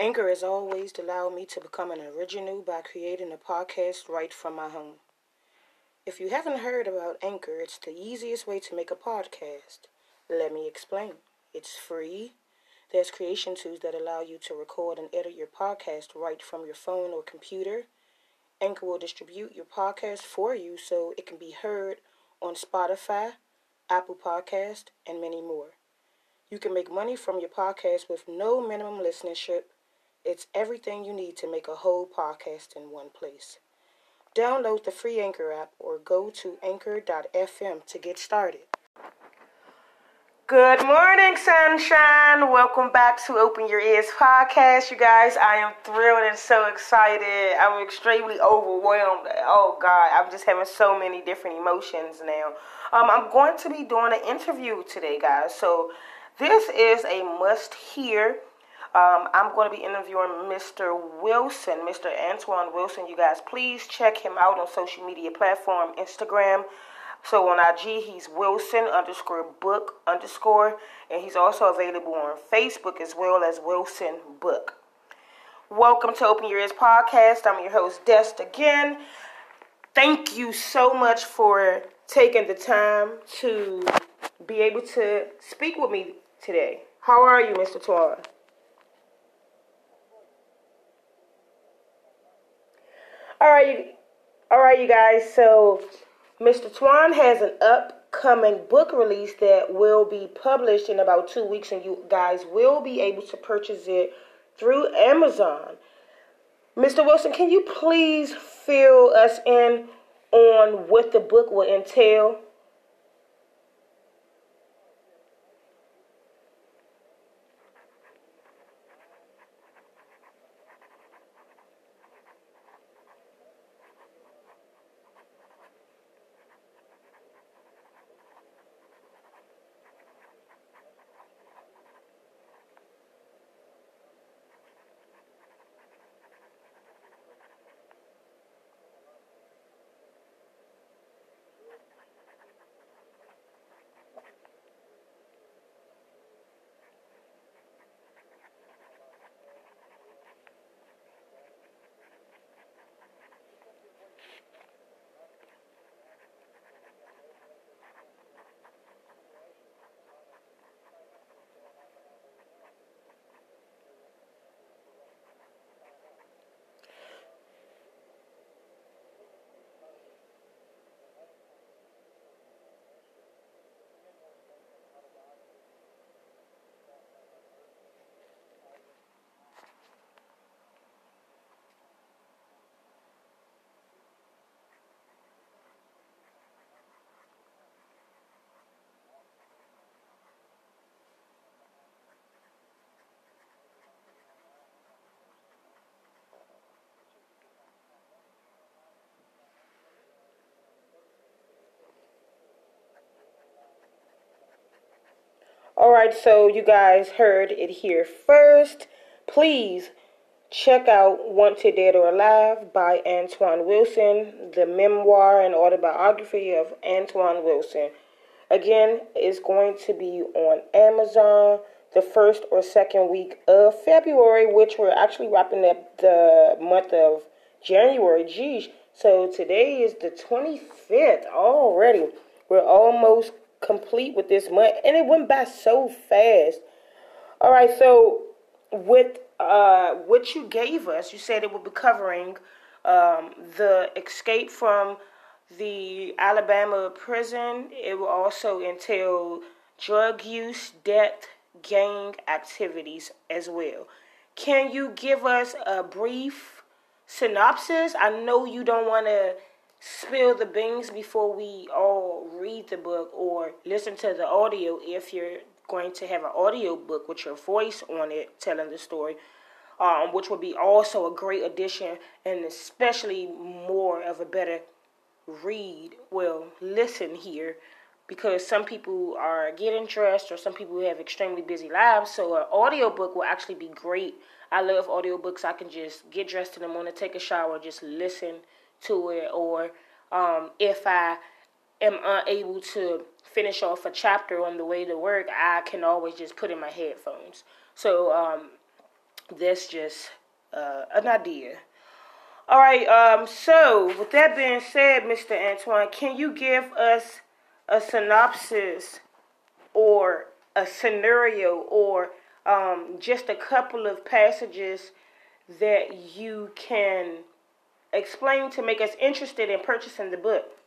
Anchor has always allowed me to become an original by creating a podcast right from my home. If you haven't heard about Anchor, it's the easiest way to make a podcast. Let me explain. It's free. There's creation tools that allow you to record and edit your podcast right from your phone or computer. Anchor will distribute your podcast for you so it can be heard on Spotify, Apple Podcast, and many more. You can make money from your podcast with no minimum listenership. It's everything you need to make a whole podcast in one place. Download the free Anchor app or go to anchor.fm to get started. Good morning, sunshine. Welcome back to Open Your Ears podcast, you guys. I am thrilled and so excited. I'm extremely overwhelmed. Oh, God, I'm just having so many different emotions now. Um, I'm going to be doing an interview today, guys. So, this is a must hear. Um, I'm going to be interviewing Mr. Wilson, Mr. Antwone Wilson. You guys, please check him out on social media platform, Instagram. So on IG, he's Wilson underscore book underscore, and he's also available on Facebook as well as Wilson Book. Welcome to Open Your Ears podcast. I'm your host, Dest again. Thank you so much for taking the time to be able to speak with me today. How are you, Mr. Twan? All right, all right, you guys. So Mr. Twan has an upcoming book release that will be published in about two weeks, and you guys will be able to purchase it through Amazon. Mr. Wilson, can you please fill us in on what the book will entail? All right, so you guys heard it here first. Please check out Wanted Dead or Alive by Antwone Wilson, the memoir and autobiography of Antwone Wilson. Again, it's going to be on Amazon the first or second week of February, which we're actually wrapping up the month of January. Geez, so today is the 25th already. We're almost complete with this month, and it went by so fast. All right, so with uh, what you gave us, you said it would be covering um, the escape from the Alabama prison. It will also entail drug use, death, gang activities as well. Can you give us a brief synopsis? I know you don't want to spill the beans before we all read the book or listen to the audio if you're going to have an audio book with your voice on it telling the story um, which would be also a great addition and especially more of a better read. Well listen here because some people are getting dressed or some people have extremely busy lives so an audio book will actually be great. I love audiobooks i can just get dressed in the morning take a shower just listen to it, or um, if I am unable to finish off a chapter on the way to work, I can always just put in my headphones. So, um, that's just uh, an idea. All right. Um. So, with that being said, Mr. Antwone, can you give us a synopsis or a scenario or um, just a couple of passages that you can explain to make us interested in purchasing the book?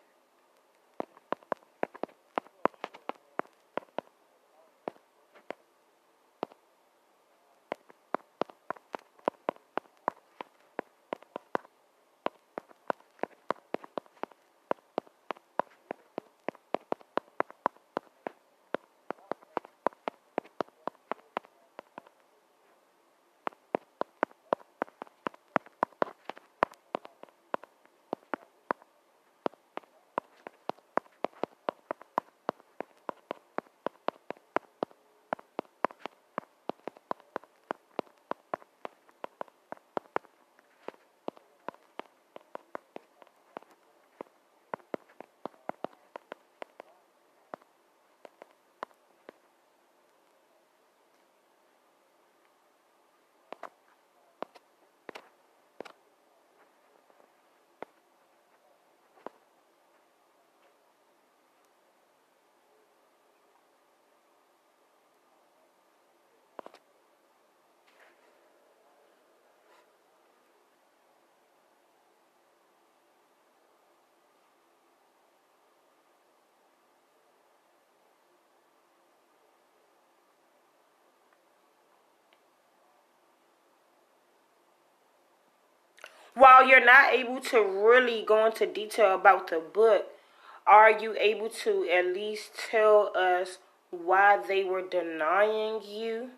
While you're not able to really go into detail about the book, are you able to at least tell us why they were denying you?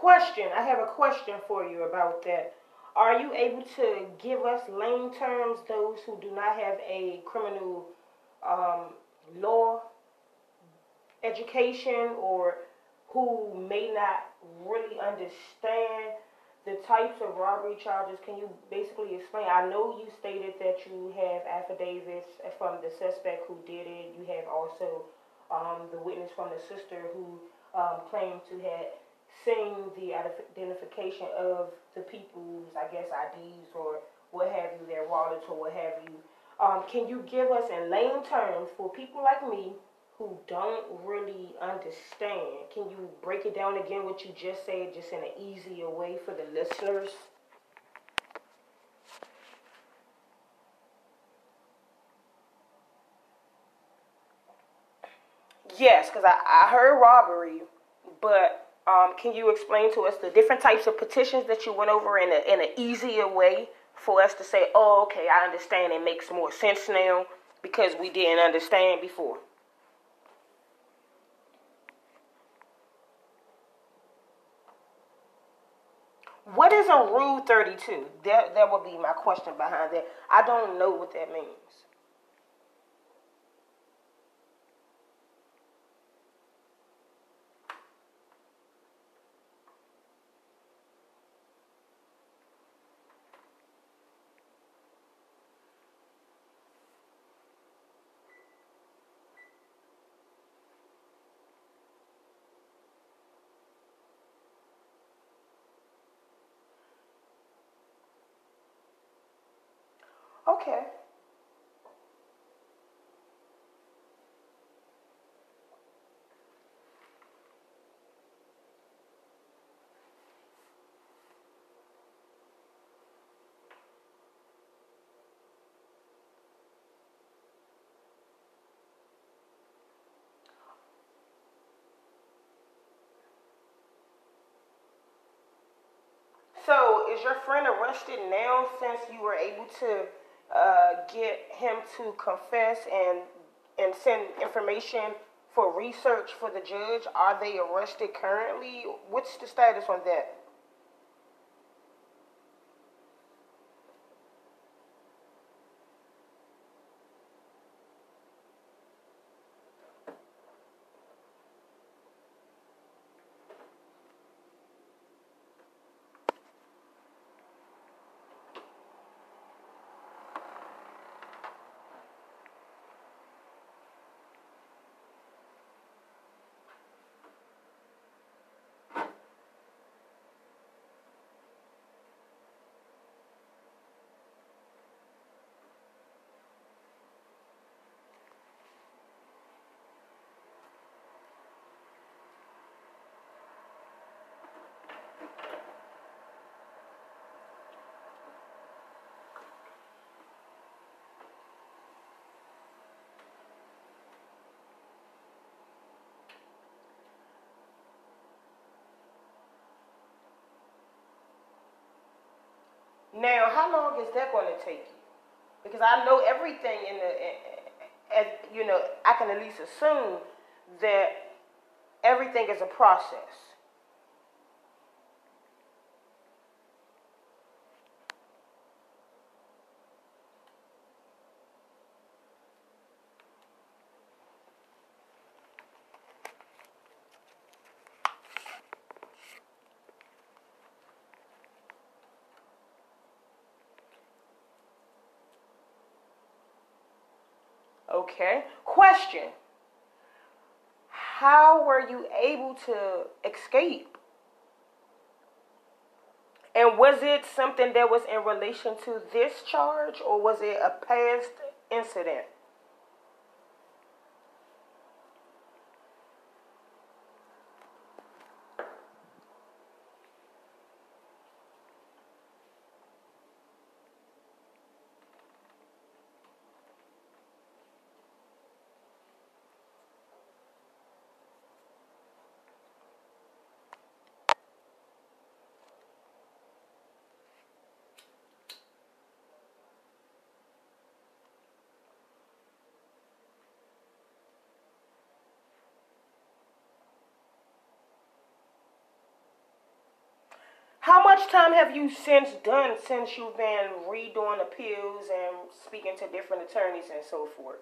Question. I have a question for you about that. Are you able to give us lame terms, those who do not have a criminal um, law education or who may not really understand the types of robbery charges? Can you basically explain? I know you stated that you have affidavits from the suspect who did it. You have also um, the witness from the sister who um, claimed to have seeing the identification of the people's, I guess, IDs or what have you, their wallets or what have you. Um, can you give us in lame terms for people like me who don't really understand? Can you break it down again what you just said, just in an easier way for the listeners? Yes, because I, I heard robbery, but um, can you explain to us the different types of petitions that you went over in, a, in an easier way for us to say, oh, okay, I understand. It makes more sense now because we didn't understand before? What is a Rule 32? That, that would be my question behind that. I don't know what that means. Okay. So, is your friend arrested now since you were able to uh, get him to confess and and send information for research for the judge? Are they arrested currently? What's the status on that? Now, how long is that going to take you? Because I know everything in the, you know, I can at least assume that everything is a process. Okay. Question How were you able to escape? And was it something that was in relation to this charge or was it a past incident? How much time have you since done since you've been redoing appeals and speaking to different attorneys and so forth?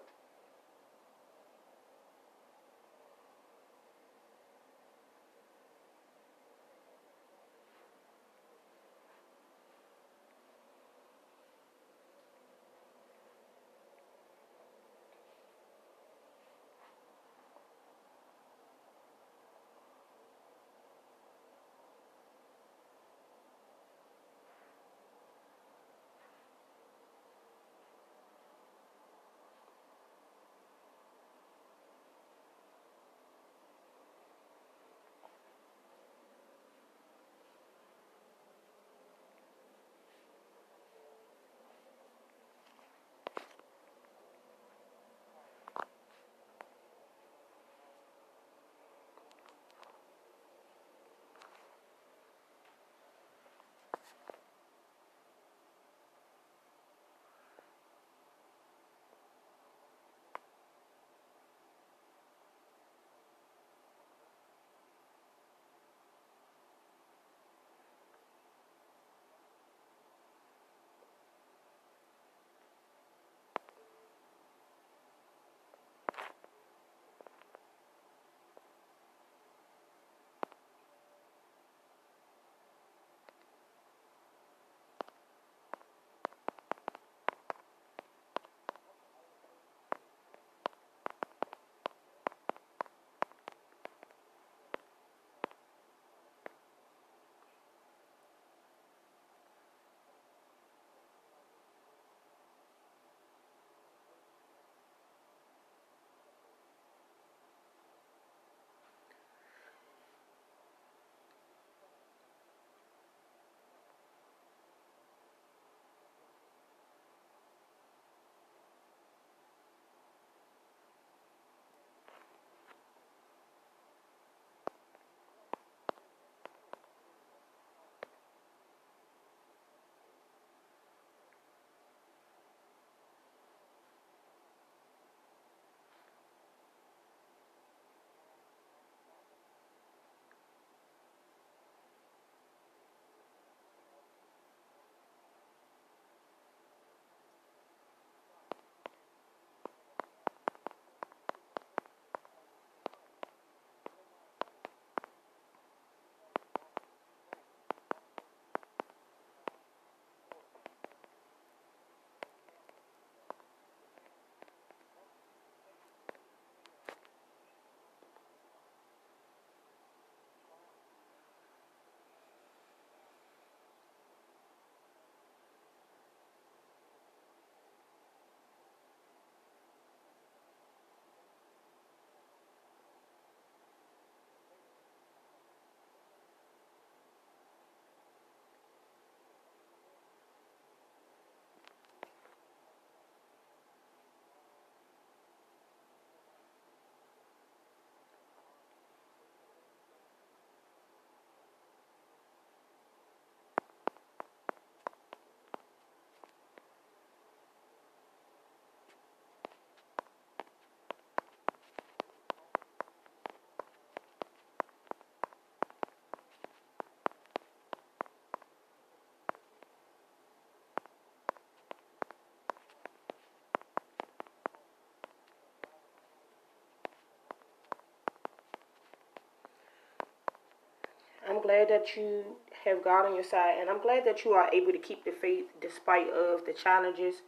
I'm glad that you have God on your side, and I'm glad that you are able to keep the faith despite of the challenges.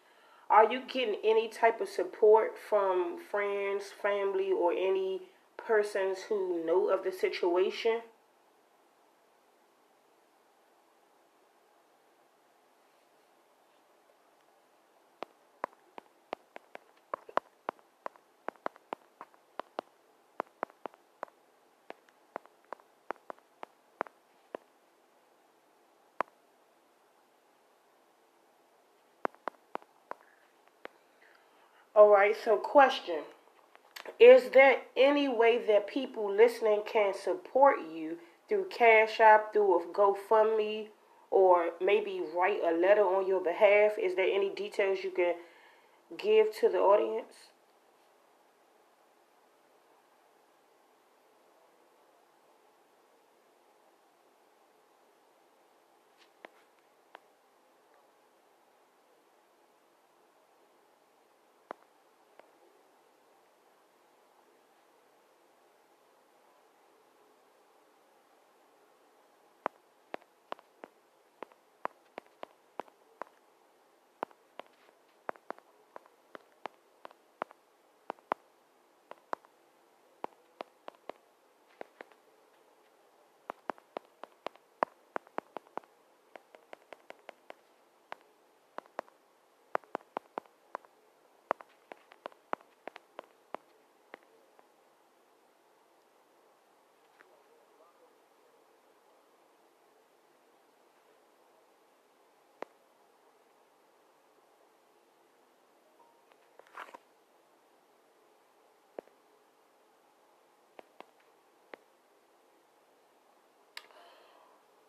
Are you getting any type of support from friends, family, or any persons who know of the situation? All right, so question. Is there any way that people listening can support you through Cash App, through a GoFundMe, or maybe write a letter on your behalf? Is there any details you can give to the audience?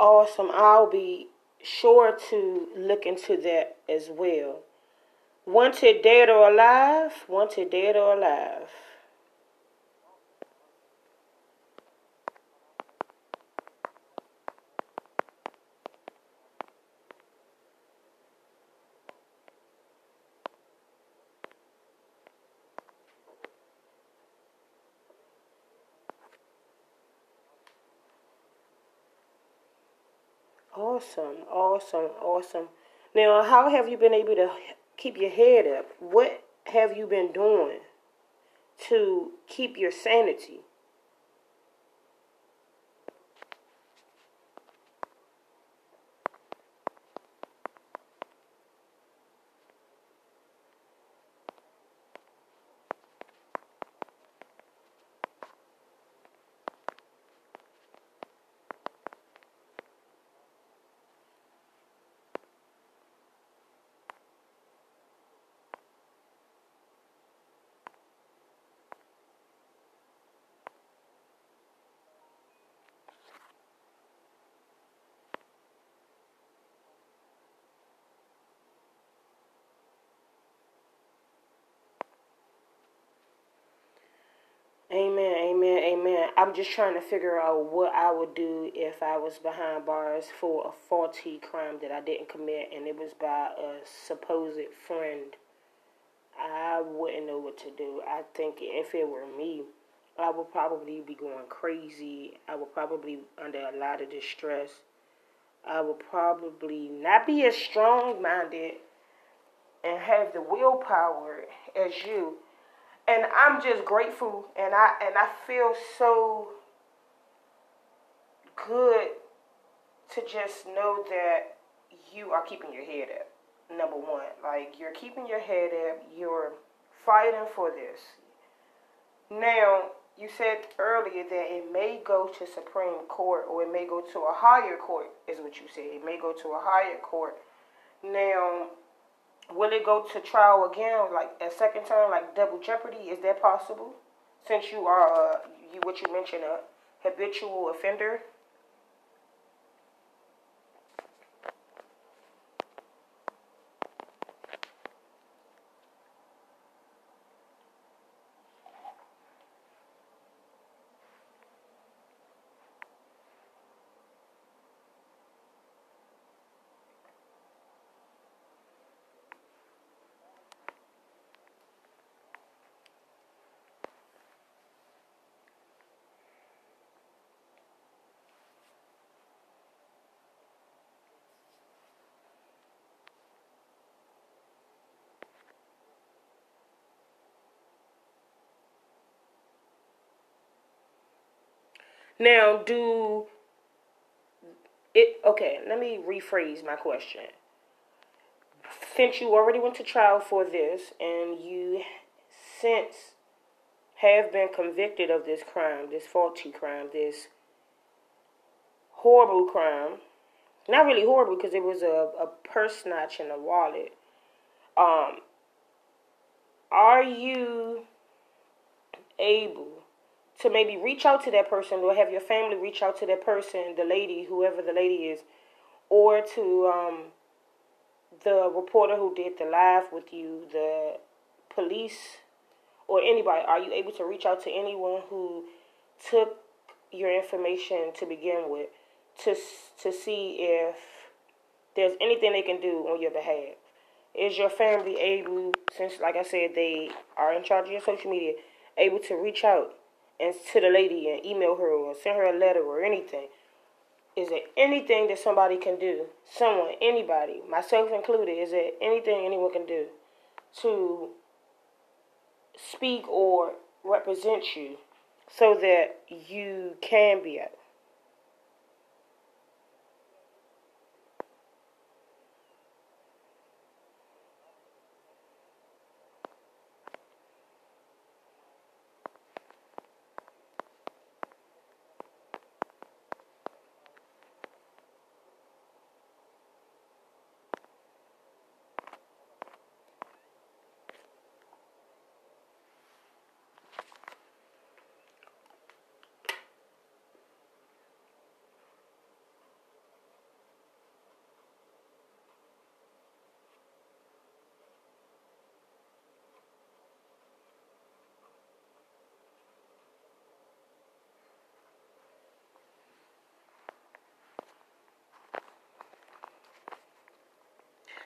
Awesome. I'll be sure to look into that as well. Wanted dead or alive? Wanted dead or alive? Awesome, awesome, awesome. Now, how have you been able to keep your head up? What have you been doing to keep your sanity? Amen, amen, amen. I'm just trying to figure out what I would do if I was behind bars for a faulty crime that I didn't commit and it was by a supposed friend. I wouldn't know what to do. I think if it were me, I would probably be going crazy. I would probably under a lot of distress. I would probably not be as strong minded and have the willpower as you and I'm just grateful and I and I feel so good to just know that you are keeping your head up. Number one, like you're keeping your head up, you're fighting for this. Now, you said earlier that it may go to Supreme Court or it may go to a higher court, is what you said. It may go to a higher court. Now, will it go to trial again, like a second time, like double jeopardy? Is that possible? Since you are, uh, you what you mentioned, a habitual offender. Now, do it okay, let me rephrase my question. Since you already went to trial for this and you since have been convicted of this crime, this faulty crime, this horrible crime. Not really horrible because it was a, a purse snatch in a wallet. Um, are you able to maybe reach out to that person or have your family reach out to that person, the lady, whoever the lady is, or to um, the reporter who did the live with you, the police, or anybody? Are you able to reach out to anyone who took your information to begin with to to see if there's anything they can do on your behalf? Is your family able, since like I said, they are in charge of your social media, able to reach out and to the lady and email her or send her a letter or anything? Is there anything that somebody can do? Someone, anybody, myself included, is there anything anyone can do to speak or represent you so that you can be out?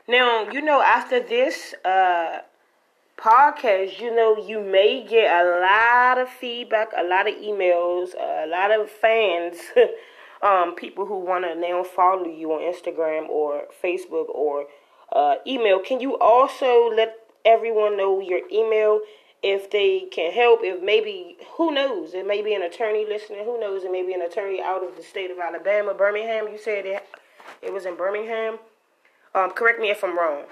Now, you know, after this uh, podcast, you know, you may get a lot of feedback, a lot of emails, a lot of fans, um, people who want to now follow you on Instagram or Facebook or uh, email. Can you also let everyone know your email if they can help? If maybe, who knows? It may be an attorney listening. Who knows? It may be an attorney out of the state of Alabama, Birmingham. You said it, it was in Birmingham. Um, correct me if I'm wrong.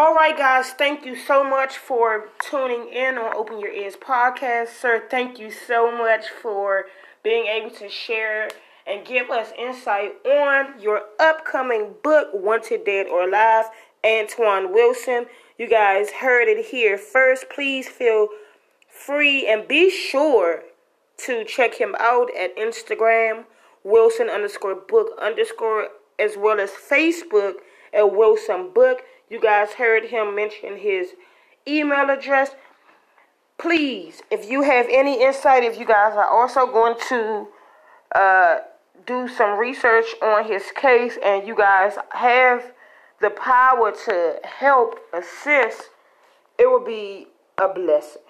All right, guys, thank you so much for tuning in on Open Your Ears podcast. Sir, thank you so much for being able to share and give us insight on your upcoming book, Wanted Dead or Alive, Antwone Wilson. You guys heard it here first. Please feel free and be sure to check him out at Instagram, Wilson underscore book underscore, as well as Facebook at Wilson Book. You guys heard him mention his email address. Please, if you have any insight, if you guys are also going to uh, do some research on his case and you guys have the power to help assist, it would be a blessing.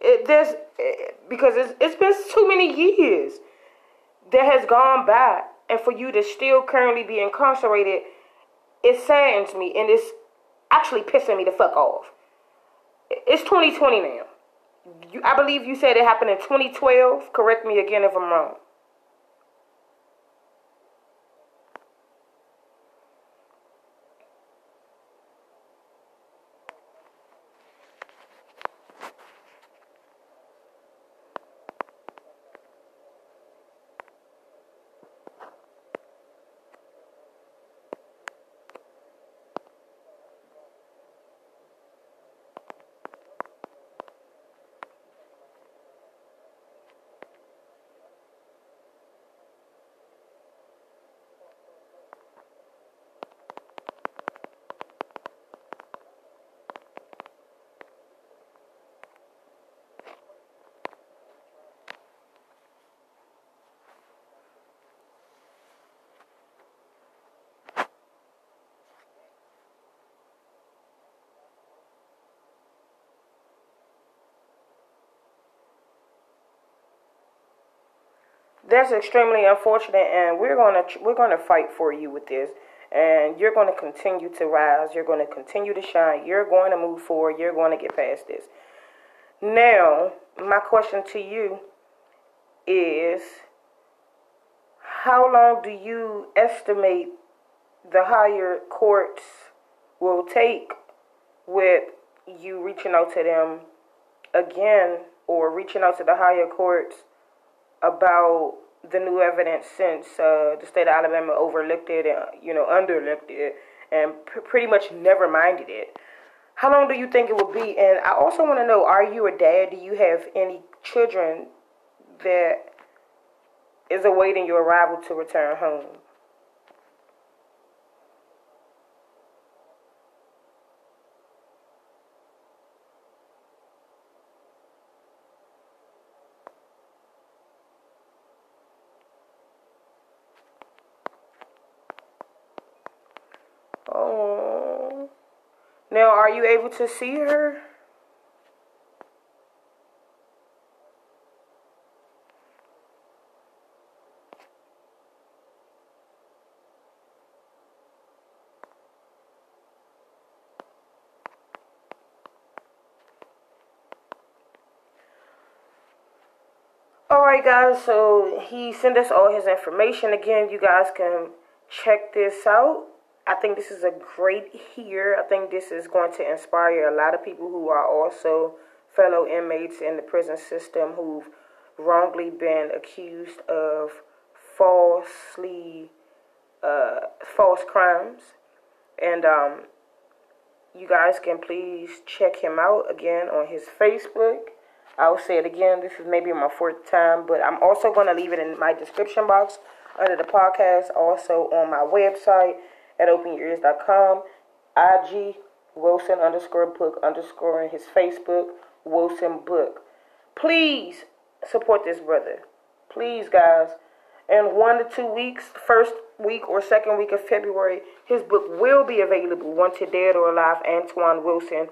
It, there's it, because it's, it's been too many years that has gone by, and for you to still currently be incarcerated, it saddens me, and it's actually pissing me the fuck off. It's 2020 now. You, I believe you said it happened in 2012. Correct me again if I'm wrong. That's extremely unfortunate, and we're gonna we're gonna fight for you with this, and you're gonna continue to rise. You're gonna continue to shine. You're going to move forward. You're going to get past this. Now, my question to you is, how long do you estimate the higher courts will take with you reaching out to them again or reaching out to the higher courts about the new evidence since uh, the state of Alabama overlooked it and you know underlooked it and pr- pretty much never minded it. How long do you think it will be? And I also want to know: Are you a dad? Do you have any children that is awaiting your arrival to return home? Oh. Now, are you able to see her? Alright guys, so he sent us all his information again. You guys can check this out. I think this is a great here. I think this is going to inspire a lot of people who are also fellow inmates in the prison system who've wrongly been accused of falsely uh, false crimes. And um, you guys can please check him out again on his Facebook. I'll say it again. This is maybe my fourth time, but I'm also going to leave it in my description box under the podcast, also on my website at openears.com. IG Wilson underscore book underscore his Facebook, Wilson Book. Please support this brother. Please, guys. In one to two weeks, first week or second week of February, his book will be available, Wanted Dead or Alive, Antwone Wilson,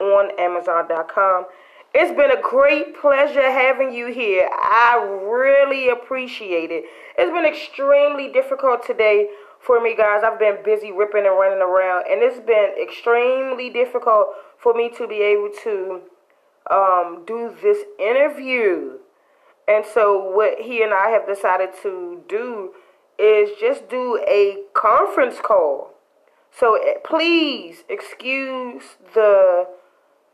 on Amazon.com. It's been a great pleasure having you here. I really appreciate it. It's been extremely difficult today for me, guys. I've been busy ripping and running around, and it's been extremely difficult for me to be able to um, do this interview. And so, what he and I have decided to do is just do a conference call. So, eh, please excuse the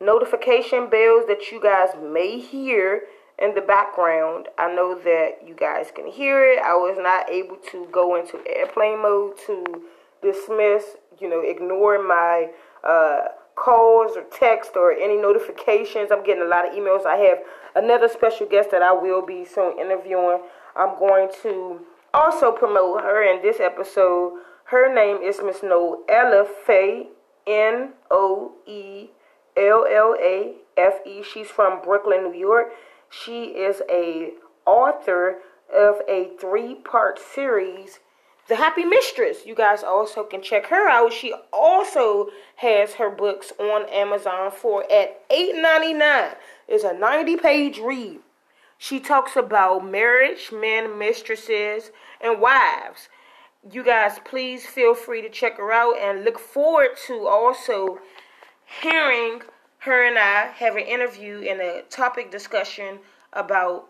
notification bells that you guys may hear in the background. I know that you guys can hear it. I was not able to go into airplane mode to dismiss, you know, ignore my uh, calls or text or any notifications. I'm getting a lot of emails. I have another special guest that I will be soon interviewing. I'm going to also promote her in this episode. Her name is Miss Noella Faye, N O E L L A F E. She's from Brooklyn, New York. She is a author of a three-part series, The Happy Mistress. You guys also can check her out. She also has her books on Amazon for at $8.99. It's a 90-page read. She talks about marriage, men, mistresses, and wives. You guys, please feel free to check her out and look forward to also hearing her and I have an interview and a topic discussion about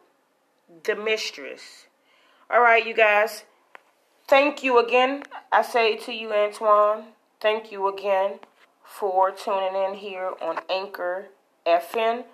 the mistress. All right, you guys. Thank you again. I say to you, Antwone, thank you again for tuning in here on Anchor FM